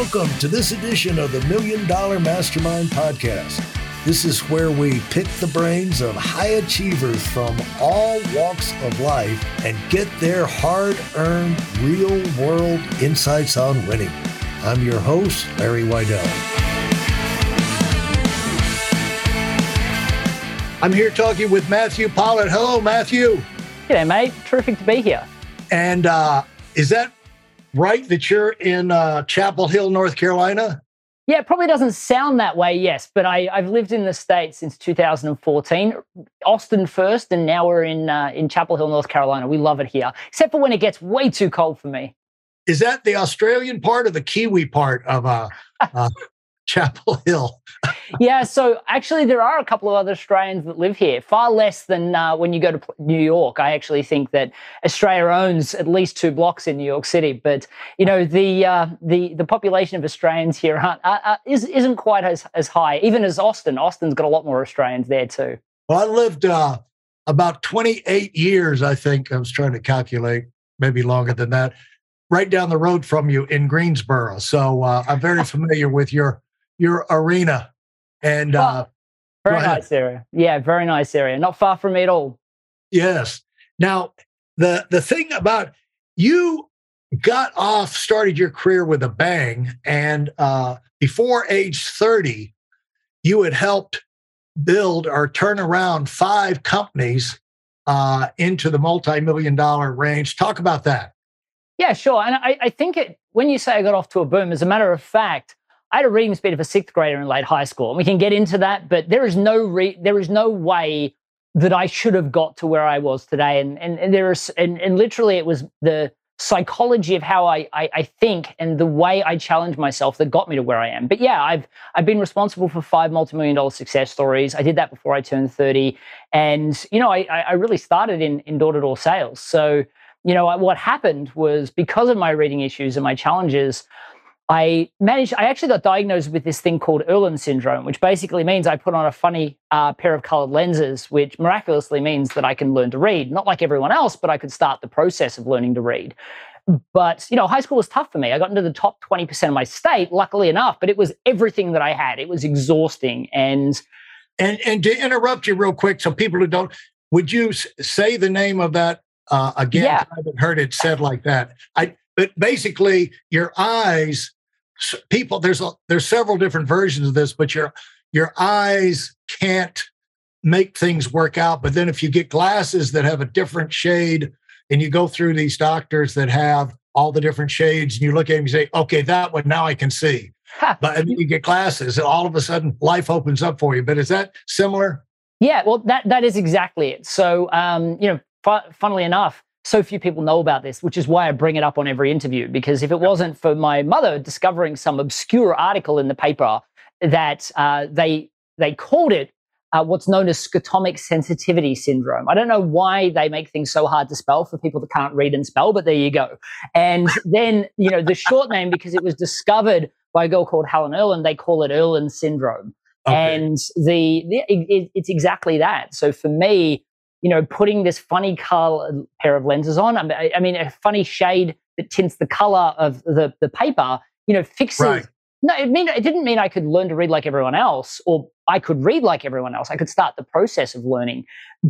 Welcome to this edition of the Million Dollar Mastermind Podcast. This is where we pick the brains of high achievers from all walks of life and get their hard earned, real world insights on winning. I'm your host, Larry Weidel. I'm here talking with Matthew Pollard. Hello, Matthew. G'day, mate. Terrific to be here. And uh, is that right that you're in uh, Chapel Hill, North Carolina? Yeah, it probably doesn't sound that way, yes, but I, have lived in the States since 2014. Austin first, and now we're in, uh, in Chapel Hill, North Carolina. We love it here, except for when it gets way too cold for me. Is that the Australian part or the Kiwi part of uh, uh Chapel Hill. yeah, so actually, there are a couple of other Australians that live here, far less than uh, when you go to New York. I actually think that Australia owns at least two blocks in New York City, but you know the uh, the the population of Australians here aren't, uh, uh is, isn't quite as as high, even as Austin. Austin's got a lot more Australians there too. Well, I lived uh, about 28 years, I think. I was trying to calculate, maybe longer than that, right down the road from you in Greensboro. So uh, I'm very familiar with your your arena. And well, uh, very nice area. Yeah, very nice area. Not far from me at all. Yes. Now, the the thing about you got off, started your career with a bang, and uh, before age 30, you had helped build or turn around five companies uh, into the multi-million dollar range. Talk about that. Yeah, sure. And I, I think it when you say I got off to a boom, as a matter of fact, I had a reading speed of a sixth grader in late high school, and we can get into that. But there is no re- there is no way that I should have got to where I was today. And and, and there is and, and literally it was the psychology of how I, I, I think and the way I challenge myself that got me to where I am. But yeah, I've I've been responsible for five multi-million dollar success stories. I did that before I turned 30. And you know, I I really started in in door-to-door sales. So, you know, what happened was because of my reading issues and my challenges, I managed, I actually got diagnosed with this thing called Irlen syndrome, which basically means I put on a funny uh, pair of colored lenses, which miraculously means that I can learn to read. Not like everyone else, but I could start the process of learning to read. But, you know, high school was tough for me. I got into the top 20% of my state, luckily enough, but it was everything that I had. It was exhausting. And, and, and to interrupt you real quick, so people who don't, would you say the name of that uh, again? Yeah. I haven't heard it said like that. I, but basically, your eyes people there's a, there's several different versions of this but your your eyes can't make things work out. But then if you get glasses that have a different shade and you go through these doctors that have all the different shades and you look at them and say okay that one now i can see. But and you get glasses and all of a sudden life opens up for you. But is that similar? Yeah well that that is exactly it. So um you know fu- funnily enough so few people know about this, which is why I bring it up on every interview. Because if it wasn't for my mother discovering some obscure article in the paper that uh, they they called it uh, what's known as scotopic sensitivity syndrome. I don't know why they make things so hard to spell for people that can't read and spell, but there you go. And then you know the short name because it was discovered by a girl called Helen Irlen. They call it Irlen syndrome. Okay. And the, the it, it's exactly that. So for me, you know, putting this funny color uh, pair of lenses on. I mean, a funny shade that tints the color of the, the paper, you know, fixes. Right. No, it mean it didn't mean I could learn to read like everyone else, or I could read like everyone else. I could start the process of learning.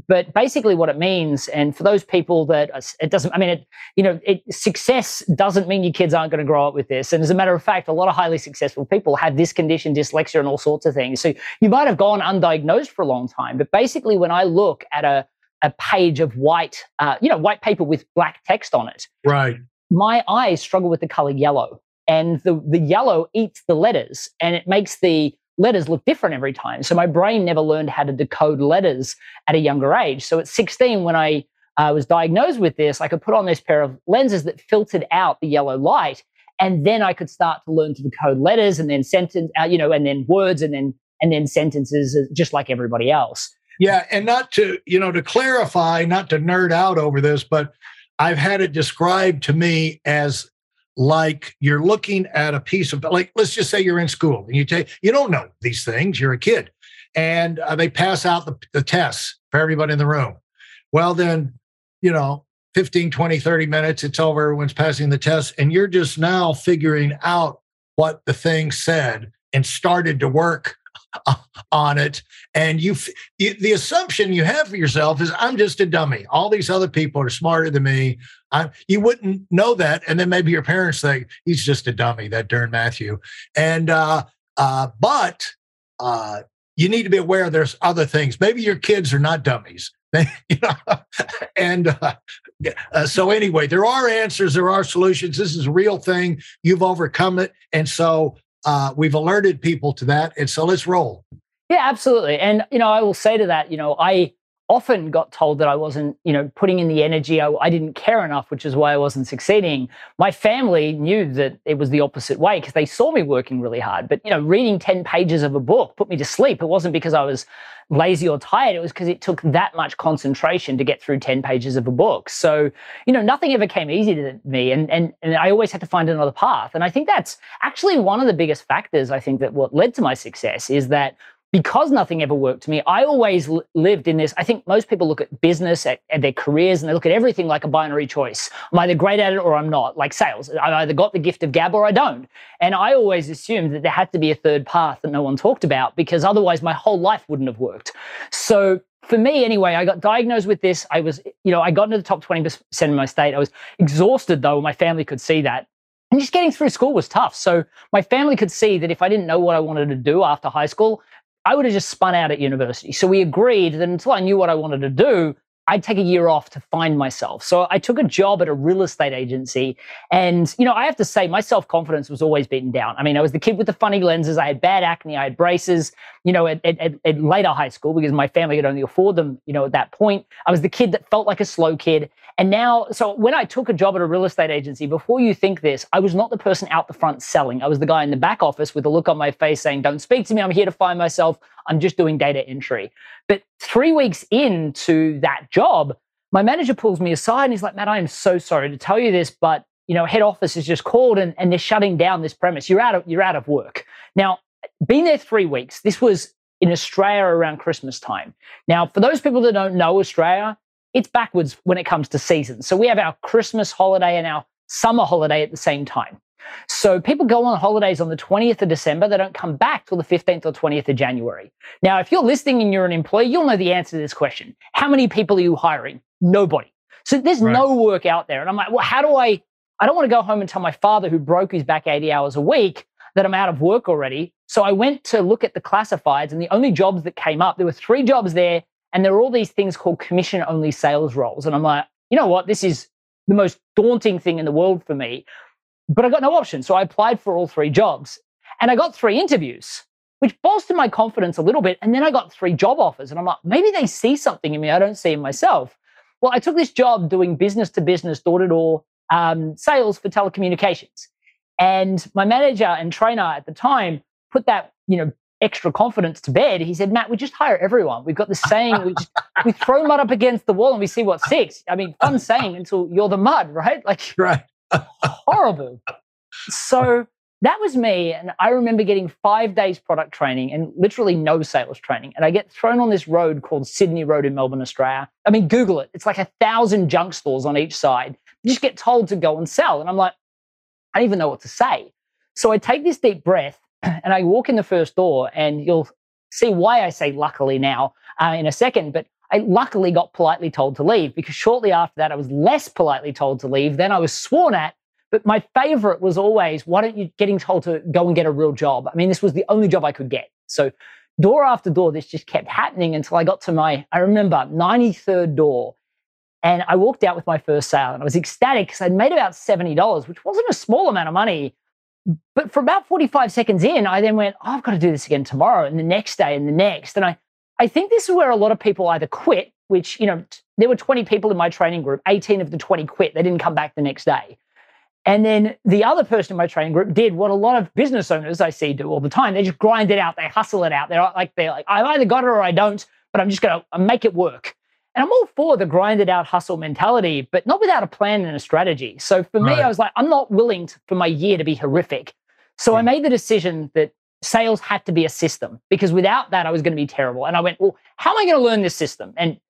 But basically, what it means, and for those people that it doesn't, I mean, it, you know, it, success doesn't mean your kids aren't going to grow up with this. And as a matter of fact, a lot of highly successful people have this condition, dyslexia, and all sorts of things. So you might have gone undiagnosed for a long time. But basically, when I look at a a page of white, uh, you know, white paper with black text on it. Right. My eyes struggle with the color yellow, and the the yellow eats the letters, and it makes the letters look different every time. So my brain never learned how to decode letters at a younger age. So at 16, when I uh, was diagnosed with this, I could put on this pair of lenses that filtered out the yellow light, and then I could start to learn to decode letters, and then sentence, uh, you know, and then words, and then and then sentences, uh, just like everybody else. Yeah, and not to, you know, to clarify, not to nerd out over this, but I've had it described to me as like you're looking at a piece of like let's just say you're in school and you take you don't know these things you're a kid and uh, they pass out the, the tests for everybody in the room. Well then you know 15 20 30 minutes it's over everyone's passing the test and you're just now figuring out what the thing said and started to work on it. And you, you, the assumption you have for yourself is i'm just a dummy. All these other people are smarter than me. I, you wouldn't know that and then maybe your parents think he's just a dummy that darn matthew. And uh, uh, but uh, you need to be aware there's other things. Maybe your kids are not dummies. And uh, uh, so anyway there are answers there are solutions. This is a real thing. You've overcome it. And so uh, we've alerted people to that. And so let's roll. Yeah, absolutely. And, you know, I will say to that, you know, I often got told that I wasn't, you know, putting in the energy. I, I, didn't care enough, which is why I wasn't succeeding. My family knew that it was the opposite way because they saw me working really hard. But, you know, reading 10 pages of a book put me to sleep. It wasn't because I was lazy or tired. It was because it took that much concentration to get through 10 pages of a book. So, you know, nothing ever came easy to me. And, and, and I always had to find another path. And I think that's actually one of the biggest factors, I think, that what led to my success is that because nothing ever worked to me, I always l- lived in this. I think most people look at business at, at, their careers and they look at everything like a binary choice. I'm either great at it or I'm not, like sales. I either got the gift of gab or I don't. And I always assumed that there had to be a third path that no one talked about because otherwise my whole life wouldn't have worked. So for me anyway, I got diagnosed with this. I was, you know, I got into the top 20% of my state. I was exhausted though. My family could see that. And just getting through school was tough. So my family could see that if I didn't know what I wanted to do after high school, I would have just spun out at university. So we agreed that until I knew what I wanted to do, I'd take a year off to find myself. So I took a job at a real estate agency. And, you know, I have to say, my self confidence was always beaten down. I mean, I was the kid with the funny lenses. I had bad acne. I had braces, you know, at, at, at later high school because my family could only afford them, you know, at that point. I was the kid that felt like a slow kid. And now, so when I took a job at a real estate agency, before you think this, I was not the person out the front selling. I was the guy in the back office with a look on my face saying, Don't speak to me. I'm here to find myself. I'm just doing data entry. But three weeks into that job, my manager pulls me aside and he's like, Matt, I am so sorry to tell you this, but you know, head office has just called and, and they're shutting down this premise. You're out of you're out of work. Now, being there three weeks, this was in Australia around Christmas time. Now, for those people that don't know Australia, it's backwards when it comes to seasons. So we have our Christmas holiday and our summer holiday at the same time. So people go on holidays on the 20th of December. They don't come back till the 15th or 20th of January. Now, if you're listening and you're an employee, you'll know the answer to this question. How many people are you hiring? Nobody. So there's right. no work out there. And I'm like, well, how do I? I don't want to go home and tell my father who broke his back 80 hours a week that I'm out of work already. So I went to look at the classifieds, and the only jobs that came up, there were three jobs there and there are all these things called commission only sales roles. And I'm like, you know what? This is the most daunting thing in the world for me. But I got no option. So I applied for all three jobs and I got three interviews, which bolstered my confidence a little bit. And then I got three job offers. And I'm like, maybe they see something in me I don't see in myself. Well, I took this job doing business to business, door to door um, sales for telecommunications. And my manager and trainer at the time put that, you know, extra confidence to bed, he said, Matt, we just hire everyone. We've got this saying, we, just, we throw mud up against the wall and we see what sticks. I mean, fun saying until you're the mud, right? Like, right. Horrible. So that was me. And I remember getting five days product training and literally no sales training. And I get thrown on this road called Sydney Road in Melbourne, Australia. I mean, Google it. It's like a thousand junk stores on each side. You just get told to go and sell. And I'm like, I don't even know what to say. So I take this deep breath and I walk in the first door, and you'll see why I say luckily now uh, in a second. But I luckily got politely told to leave because shortly after that, I was less politely told to leave. Then I was sworn at. But my favorite was always, why don't you getting told to go and get a real job? I mean, this was the only job I could get. So door after door, this just kept happening until I got to my, I remember, 93rd door. And I walked out with my first sale and I was ecstatic because I'd made about $70, which wasn't a small amount of money but for about 45 seconds in, I then went, oh, I've got to do this again tomorrow and the next day and the next. And I, I think this is where a lot of people either quit, which, you know, there were 20 people in my training group, 18 of the 20 quit. They didn't come back the next day. And then the other person in my training group did what a lot of business owners I see do all the time. They just grind it out. They hustle it out. They're like, they're like, I've either got it or I don't, but I'm just going to uh, make it work. And I'm all for the grinded out hustle mentality, but not without a plan and a strategy. So for right. me, I was like, I'm not willing to, for my year to be horrific. So yeah. I made the decision that sales had to be a system because without that, I was going to be terrible. And I went, well, how am I going to learn this system? And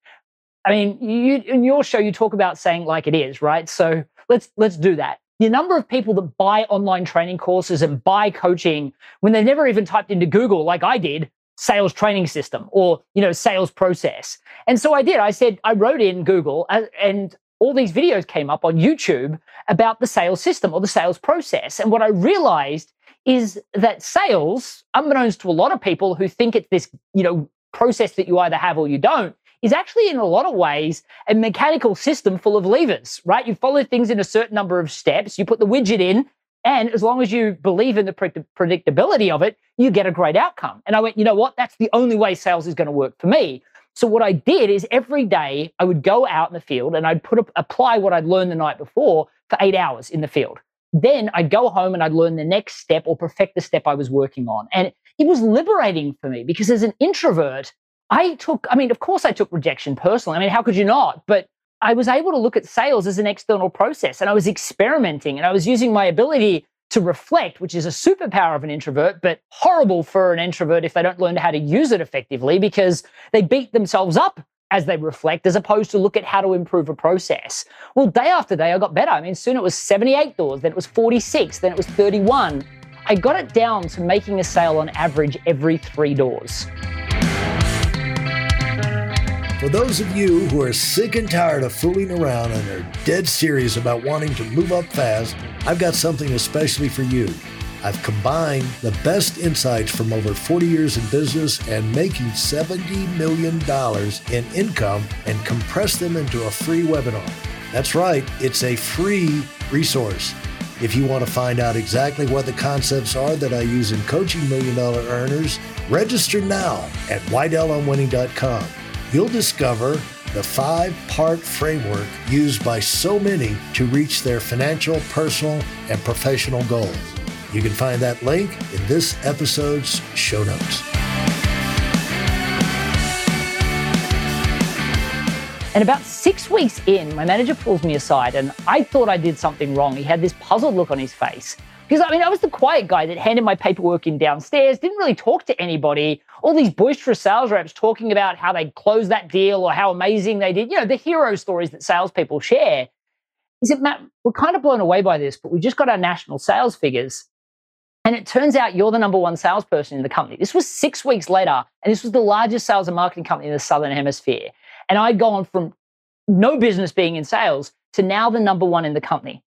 I mean, you, in your show, you talk about saying like it is, right? So let's let's do that. the number of people that buy online training courses and buy coaching when they've never even typed into Google, like I did, sales training system or you know sales process and so i did i said i wrote in google uh, and all these videos came up on youtube about the sales system or the sales process and what i realized is that sales unbeknownst to a lot of people who think it's this you know process that you either have or you don't is actually in a lot of ways a mechanical system full of levers right you follow things in a certain number of steps you put the widget in and as long as you believe in the predictability of it, you get a great outcome. And I went, you know what? That's the only way sales is going to work for me. So what I did is every day I would go out in the field and I'd put up, apply what I'd learned the night before for eight hours in the field. Then I'd go home and I'd learn the next step or perfect the step I was working on. And it was liberating for me because as an introvert, I took, I mean, of course I took rejection personally. I mean, how could you not? But I was able to look at sales as an external process and I was experimenting and I was using my ability to reflect, which is a superpower of an introvert, but horrible for an introvert if they don't learn how to use it effectively because they beat themselves up as they reflect, as opposed to look at how to improve a process. Well, day after day, I got better. I mean, soon it was 78 doors, then it was 46, then it was 31. I got it down to making a sale on average every three doors. For those of you who are sick and tired of fooling around and are dead serious about wanting to move up fast, I've got something especially for you. I've combined the best insights from over 40 years in business and making $70 million in income and compressed them into a free webinar. That's right, it's a free resource. If you want to find out exactly what the concepts are that I use in coaching million dollar earners, register now at WeidelOnWinning.com you'll discover the five part framework used by so many to reach their financial, personal, and professional goals. You can find that link in this episode's show notes. And about six weeks in, my manager pulls me aside and I thought I did something wrong. He had this puzzled look on his face. Because I mean, I was the quiet guy that handed my paperwork in downstairs, didn't really talk to anybody. All these boisterous sales reps talking about how they closed that deal or how amazing they did, you know, the hero stories that salespeople share. He said, Matt, we're kind of blown away by this, but we just got our national sales figures. And it turns out you're the number one salesperson in the company. This was six weeks later, and this was the largest sales and marketing company in the Southern Hemisphere. And I'd gone from no business being in sales to now the number one in the company.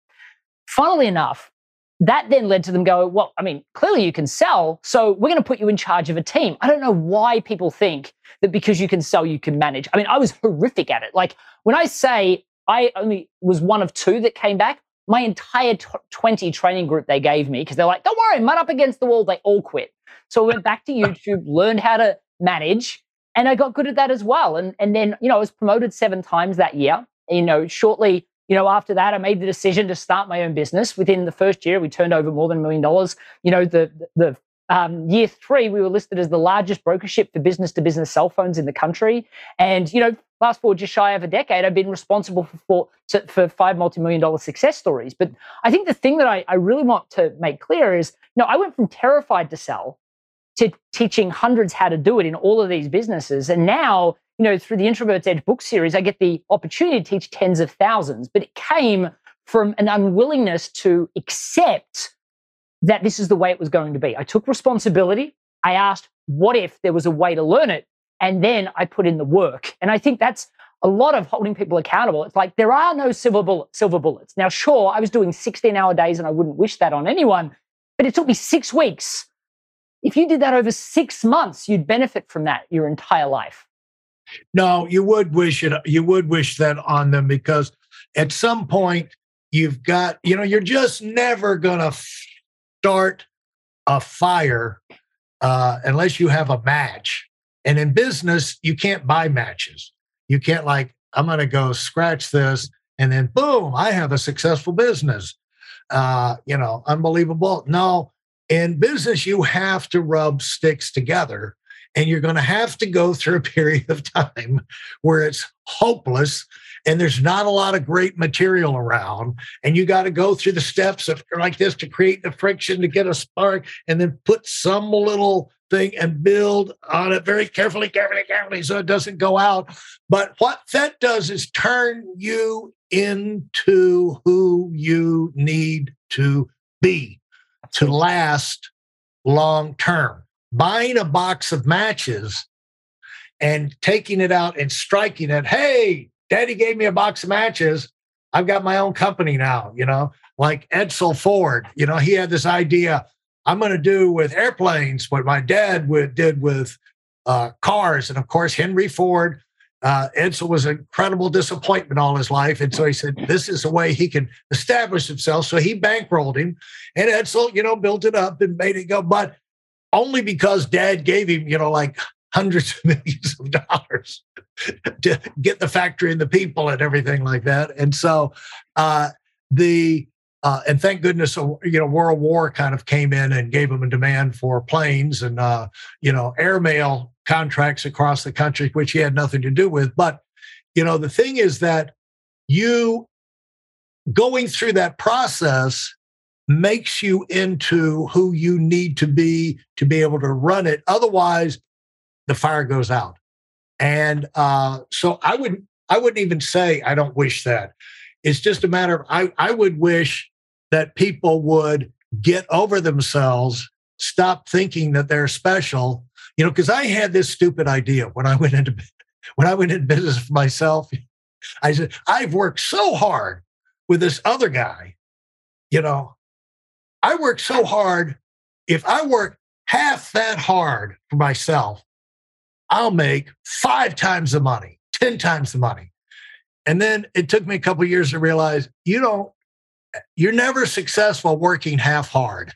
Funnily enough, that then led to them go, well, I mean, clearly you can sell, so we're going to put you in charge of a team. I don't know why people think that because you can sell, you can manage. I mean, I was horrific at it. Like when I say I only was one of two that came back, my entire t- 20 training group they gave me, because they're like, don't worry, mud up against the wall, they all quit. So I went back to YouTube, learned how to manage, and I got good at that as well. And, and then, you know, I was promoted seven times that year. You know, shortly you know, after that, I made the decision to start my own business. Within the first year, we turned over more than a million dollars. You know, the the um, year three, we were listed as the largest brokership for business to business cell phones in the country. And, you know, fast forward just shy of a decade, I've been responsible for, for, for five multi million dollar success stories. But I think the thing that I, I really want to make clear is, you know, I went from terrified to sell to teaching hundreds how to do it in all of these businesses. And now you know, through the Introvert's Edge book series, I get the opportunity to teach tens of thousands, but it came from an unwillingness to accept that this is the way it was going to be. I took responsibility. I asked, what if there was a way to learn it? And then I put in the work. And I think that's a lot of holding people accountable. It's like there are no silver, bullet, silver bullets. Now, sure, I was doing 16 hour days and I wouldn't wish that on anyone, but it took me six weeks. If you did that over six months, you'd benefit from that your entire life. No, you would wish it. You would wish that on them because at some point you've got, you know, you're just never going to start a fire uh, unless you have a match. And in business, you can't buy matches. You can't like, I'm going to go scratch this, and then boom, I have a successful business. Uh, you know, unbelievable. No, in business, you have to rub sticks together and you're going to have to go through a period of time where it's hopeless and there's not a lot of great material around and you got to go through the steps of like this to create the friction to get a spark and then put some little thing and build on it very carefully carefully carefully so it doesn't go out but what that does is turn you into who you need to be to last long term buying a box of matches and taking it out and striking it. Hey, daddy gave me a box of matches. I've got my own company now, you know, like Edsel Ford, you know, he had this idea I'm going to do with airplanes what my dad would, did with uh, cars. And of course, Henry Ford, uh, Edsel was an incredible disappointment all his life. And so he said, this is a way he can establish himself. So he bankrolled him and Edsel, you know, built it up and made it go. But only because dad gave him, you know, like hundreds of millions of dollars to get the factory and the people and everything like that. And so uh, the uh, and thank goodness, uh, you know, World War kind of came in and gave them a demand for planes and uh, you know airmail contracts across the country, which he had nothing to do with. But you know, the thing is that you going through that process makes you into who you need to be to be able to run it. Otherwise, the fire goes out. And uh, so I would I wouldn't even say I don't wish that. It's just a matter of I, I would wish that people would get over themselves, stop thinking that they're special. You know, because I had this stupid idea when I went into when I went into business for myself. I said, I've worked so hard with this other guy. You know, I worked so hard. If I work half that hard for myself, I'll make five times the money, 10 times the money. And then it took me a couple years to realize you don't, you're never successful working half hard.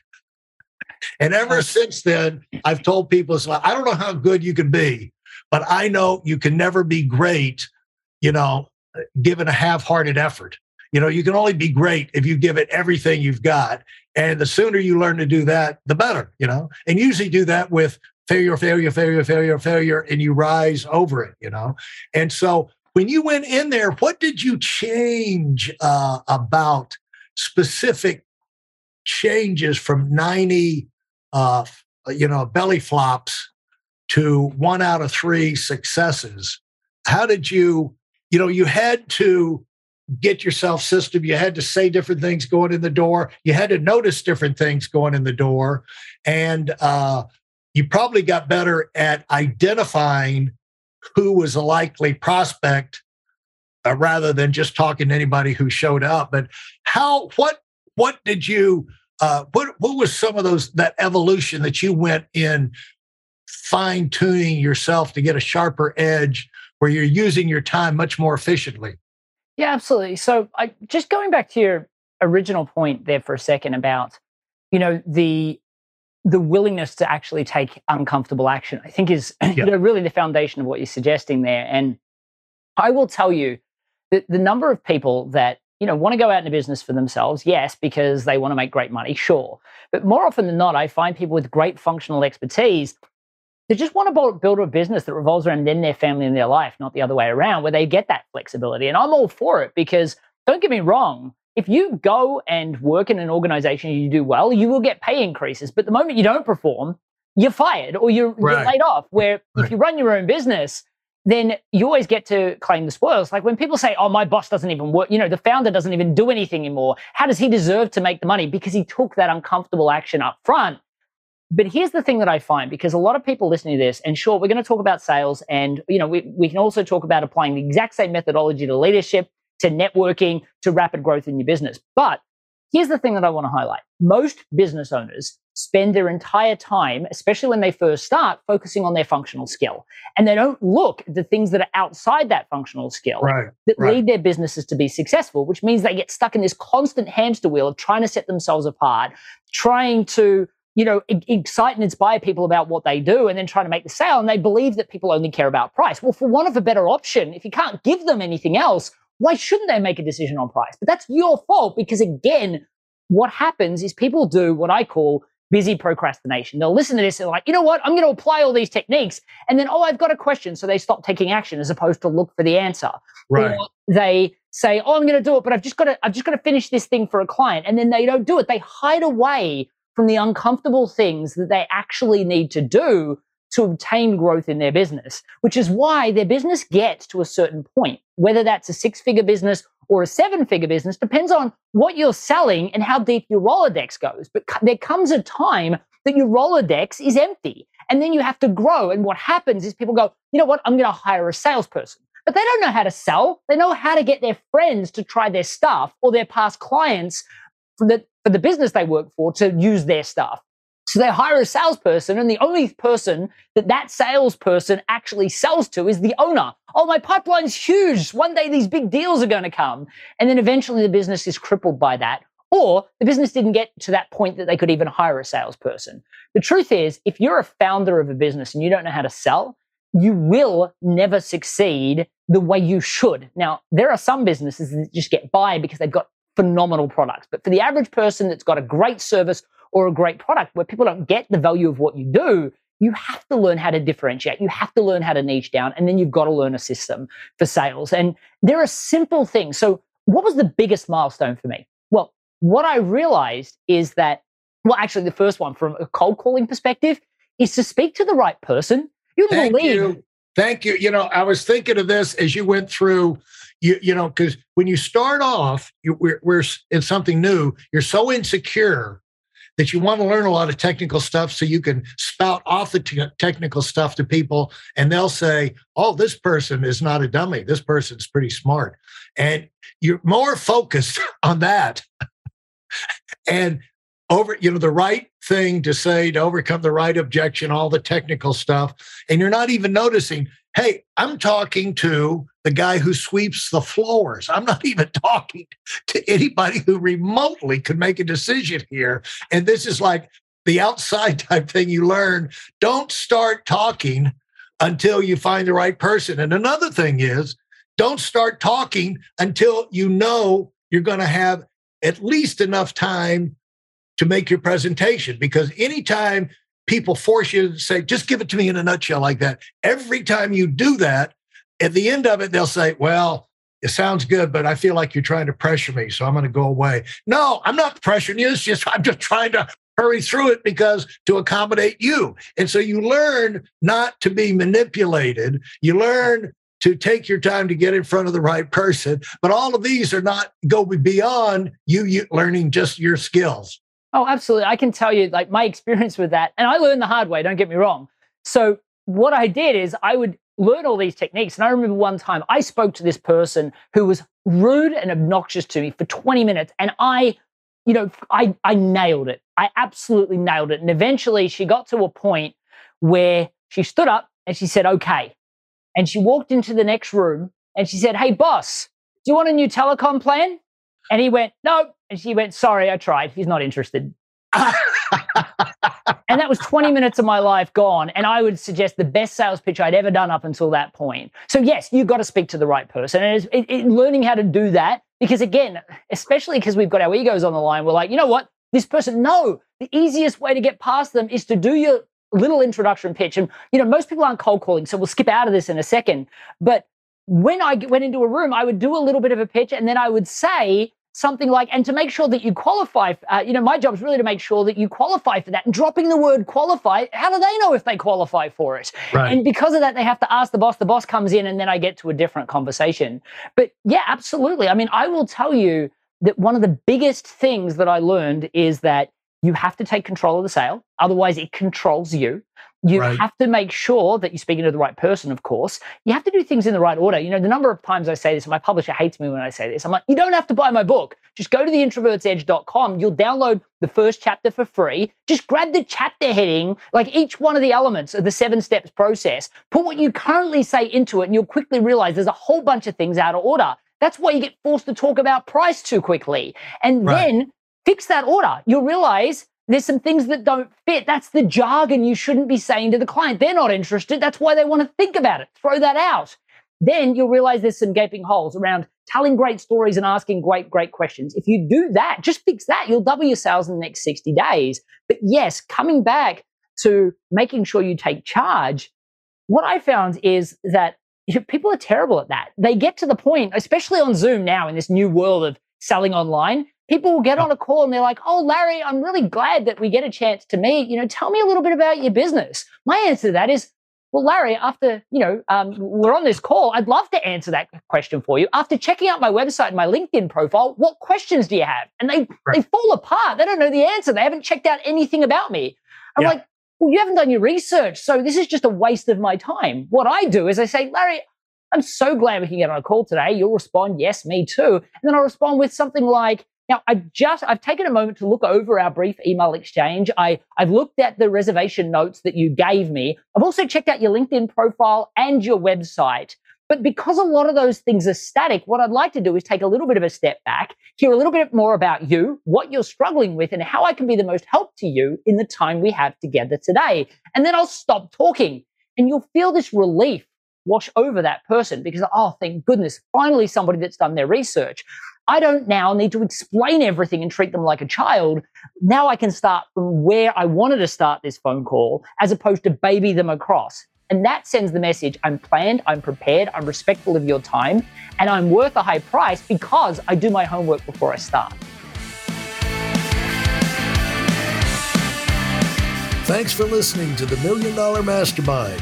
And ever since then, I've told people, it's like, I don't know how good you can be, but I know you can never be great, you know, given a half hearted effort. You know, you can only be great if you give it everything you've got. And the sooner you learn to do that, the better, you know, and usually do that with failure, failure, failure, failure, failure, and you rise over it, you know? And so when you went in there, what did you change uh, about specific changes from 90, uh, you know, belly flops to one out of three successes? How did you, you know, you had to get yourself system. You had to say different things going in the door. You had to notice different things going in the door. And uh, you probably got better at identifying who was a likely prospect uh, rather than just talking to anybody who showed up. But how, what, what did you, uh, what, what was some of those, that evolution that you went in fine tuning yourself to get a sharper edge where you're using your time much more efficiently? Yeah, absolutely. So I just going back to your original point there for a second about, you know, the the willingness to actually take uncomfortable action, I think is yeah. you know, really the foundation of what you're suggesting there. And I will tell you that the number of people that you know want to go out into business for themselves, yes, because they want to make great money, sure. But more often than not, I find people with great functional expertise they just want to build a business that revolves around them, their family, and their life, not the other way around, where they get that flexibility. And I'm all for it because don't get me wrong, if you go and work in an organization and you do well, you will get pay increases. But the moment you don't perform, you're fired or you're, right. you're laid off. Where right. if you run your own business, then you always get to claim the spoils. Like when people say, oh, my boss doesn't even work, you know, the founder doesn't even do anything anymore. How does he deserve to make the money? Because he took that uncomfortable action up front. But here's the thing that I find because a lot of people listening to this, and sure, we're going to talk about sales, and you know, we, we can also talk about applying the exact same methodology to leadership to networking to rapid growth in your business. But here's the thing that I want to highlight most business owners spend their entire time, especially when they first start, focusing on their functional skill. And they don't look at the things that are outside that functional skill right, that right. lead their businesses to be successful, which means they get stuck in this constant hamster wheel of trying to set themselves apart, trying to you know, excite and inspire people about what they do and then trying to make the sale. And they believe that people only care about price. Well, for one of a better option, if you can't give them anything else, why shouldn't they make a decision on price? But that's your fault because again, what happens is people do what I call busy procrastination. They'll listen to this and they're like, you know what? I'm going to apply all these techniques. And then, oh, I've got a question. So they stop taking action as opposed to look for the answer. Right. Or they say, oh, I'm going to do it, but I've just got to, I've just got to finish this thing for a client. And then they don't do it. They hide away from the uncomfortable things that they actually need to do to obtain growth in their business, which is why their business gets to a certain point, whether that's a six figure business or a seven figure business, depends on what you're selling and how deep your Rolodex goes. But there comes a time that your Rolodex is empty and then you have to grow. And what happens is people go, you know what? I'm going to hire a salesperson. But they don't know how to sell. They know how to get their friends to try their stuff or their past clients for the, for the business they work for to use their stuff. So they hire a salesperson, and the only person that that salesperson actually sells to is the owner. Oh, my pipeline's huge. One day these big deals are going to come. And then eventually the business is crippled by that. Or the business didn't get to that point that they could even hire a salesperson. The truth is, if you're a founder of a business and you don't know how to sell, you will never succeed the way you should. Now, there are some businesses that just get by because they've got phenomenal products. But for the average person that's got a great service or a great product where people don't get the value of what you do, you have to learn how to differentiate. You have to learn how to niche down, and then you've got to learn a system for sales. And there are simple things. So, what was the biggest milestone for me? Well, what I realized is that, well, actually, the first one from a cold calling perspective is to speak to the right person. You Thank believe. You. Thank you. You know, I was thinking of this as you went through you, you know, because when you start off, you, we're, we're in something new, you're so insecure that you want to learn a lot of technical stuff so you can spout off the technical stuff to people and they'll say oh this person is not a dummy. This person's pretty smart. And you're more focused on that. And over you know the right thing to say to overcome the right objection all the technical stuff and you're not even noticing hey i'm talking to the guy who sweeps the floors. I'm not even talking to anybody who remotely could make a decision here. And this is like the outside type thing you learn. Don't start talking until you find the right person. And another thing is, don't start talking until you know you're going to have at least enough time to make your presentation. Because anytime people force you to say, just give it to me in a nutshell like that, every time you do that, at the end of it, they'll say, well, it sounds good, but I feel like you're trying to pressure me, so I'm going to go away. No, I'm not pressuring you. It's just I'm just trying to hurry through it because to accommodate you. And so you learn not to be manipulated. You learn to take your time to get in front of the right person. But all of these are not go beyond you, you learning just your skills. Oh, absolutely. I can tell you like my experience with that. And I learned the hard way, don't get me wrong. So what I did is I would learn all these techniques. And I remember one time I spoke to this person who was rude and obnoxious to me for 20 minutes. And I, you know, I, I nailed it. I absolutely nailed it. And eventually she got to a point where she stood up and she said, okay. And she walked into the next room and she said, hey, boss, do you want a new telecom plan? And he went, no. And she went, sorry, I tried. He's not interested. and that was 20 minutes of my life gone. And I would suggest the best sales pitch I'd ever done up until that point. So, yes, you've got to speak to the right person. And it, it, learning how to do that, because again, especially because we've got our egos on the line, we're like, you know what? This person, no, the easiest way to get past them is to do your little introduction pitch. And, you know, most people aren't cold calling, so we'll skip out of this in a second. But when I went into a room, I would do a little bit of a pitch and then I would say, something like, and to make sure that you qualify, uh, you know, my job is really to make sure that you qualify for that. And dropping the word qualify, how do they know if they qualify for it? Right. And because of that, they have to ask the boss. The boss comes in, and then I get to a different conversation. But yeah, absolutely. I mean, I will tell you that one of the biggest things that I learned is that you have to take control of the sale. Otherwise, it controls you. You right. have to make sure that you're speaking to the right person, of course. You have to do things in the right order. You know, the number of times I say this, my publisher hates me when I say this. I'm like, you don't have to buy my book. Just go to theintrovertsedge.com. You'll download the first chapter for free. Just grab the chapter heading, like each one of the elements of the seven steps process. Put what you currently say into it, and you'll quickly realize there's a whole bunch of things out of order. That's why you get forced to talk about price too quickly. And right. then fix that order. You'll realize there's some things that don't fit. That's the jargon you shouldn't be saying to the client. They're not interested. That's why they want to think about it. Throw that out. then you'll realize there's some gaping holes around telling great stories and asking great, great questions. If you do that, just fix that, you'll double your sales in the next 60 days. But yes, coming back to making sure you take charge, what I found is that people are terrible at that. They get to the point, especially on Zoom now in this new world of selling online. People will get on a call and they're like, Oh, Larry, I'm really glad that we get a chance to meet. You know, tell me a little bit about your business. My answer to that is, well, Larry, after, you know, um, we're on this call, I'd love to answer that question for you. After checking out my website and my LinkedIn profile, what questions do you have? And they, right. they fall apart. They don't know the answer. They haven't checked out anything about me. I'm yeah. like, well, you haven't done your research. So this is just a waste of my time. What I do is I say, Larry, I'm so glad we can get on a call today. You'll respond, yes, me too. And then I'll respond with something like, now, I've just I've taken a moment to look over our brief email exchange. I, I've looked at the reservation notes that you gave me. I've also checked out your LinkedIn profile and your website. But because a lot of those things are static, what I'd like to do is take a little bit of a step back, hear a little bit more about you, what you're struggling with, and how I can be the most help to you in the time we have together today. And then I'll stop talking and you'll feel this relief wash over that person because, oh, thank goodness, finally somebody that's done their research. I don't now need to explain everything and treat them like a child. Now I can start from where I wanted to start this phone call as opposed to baby them across. And that sends the message I'm planned, I'm prepared, I'm respectful of your time, and I'm worth a high price because I do my homework before I start. Thanks for listening to the Million Dollar Mastermind.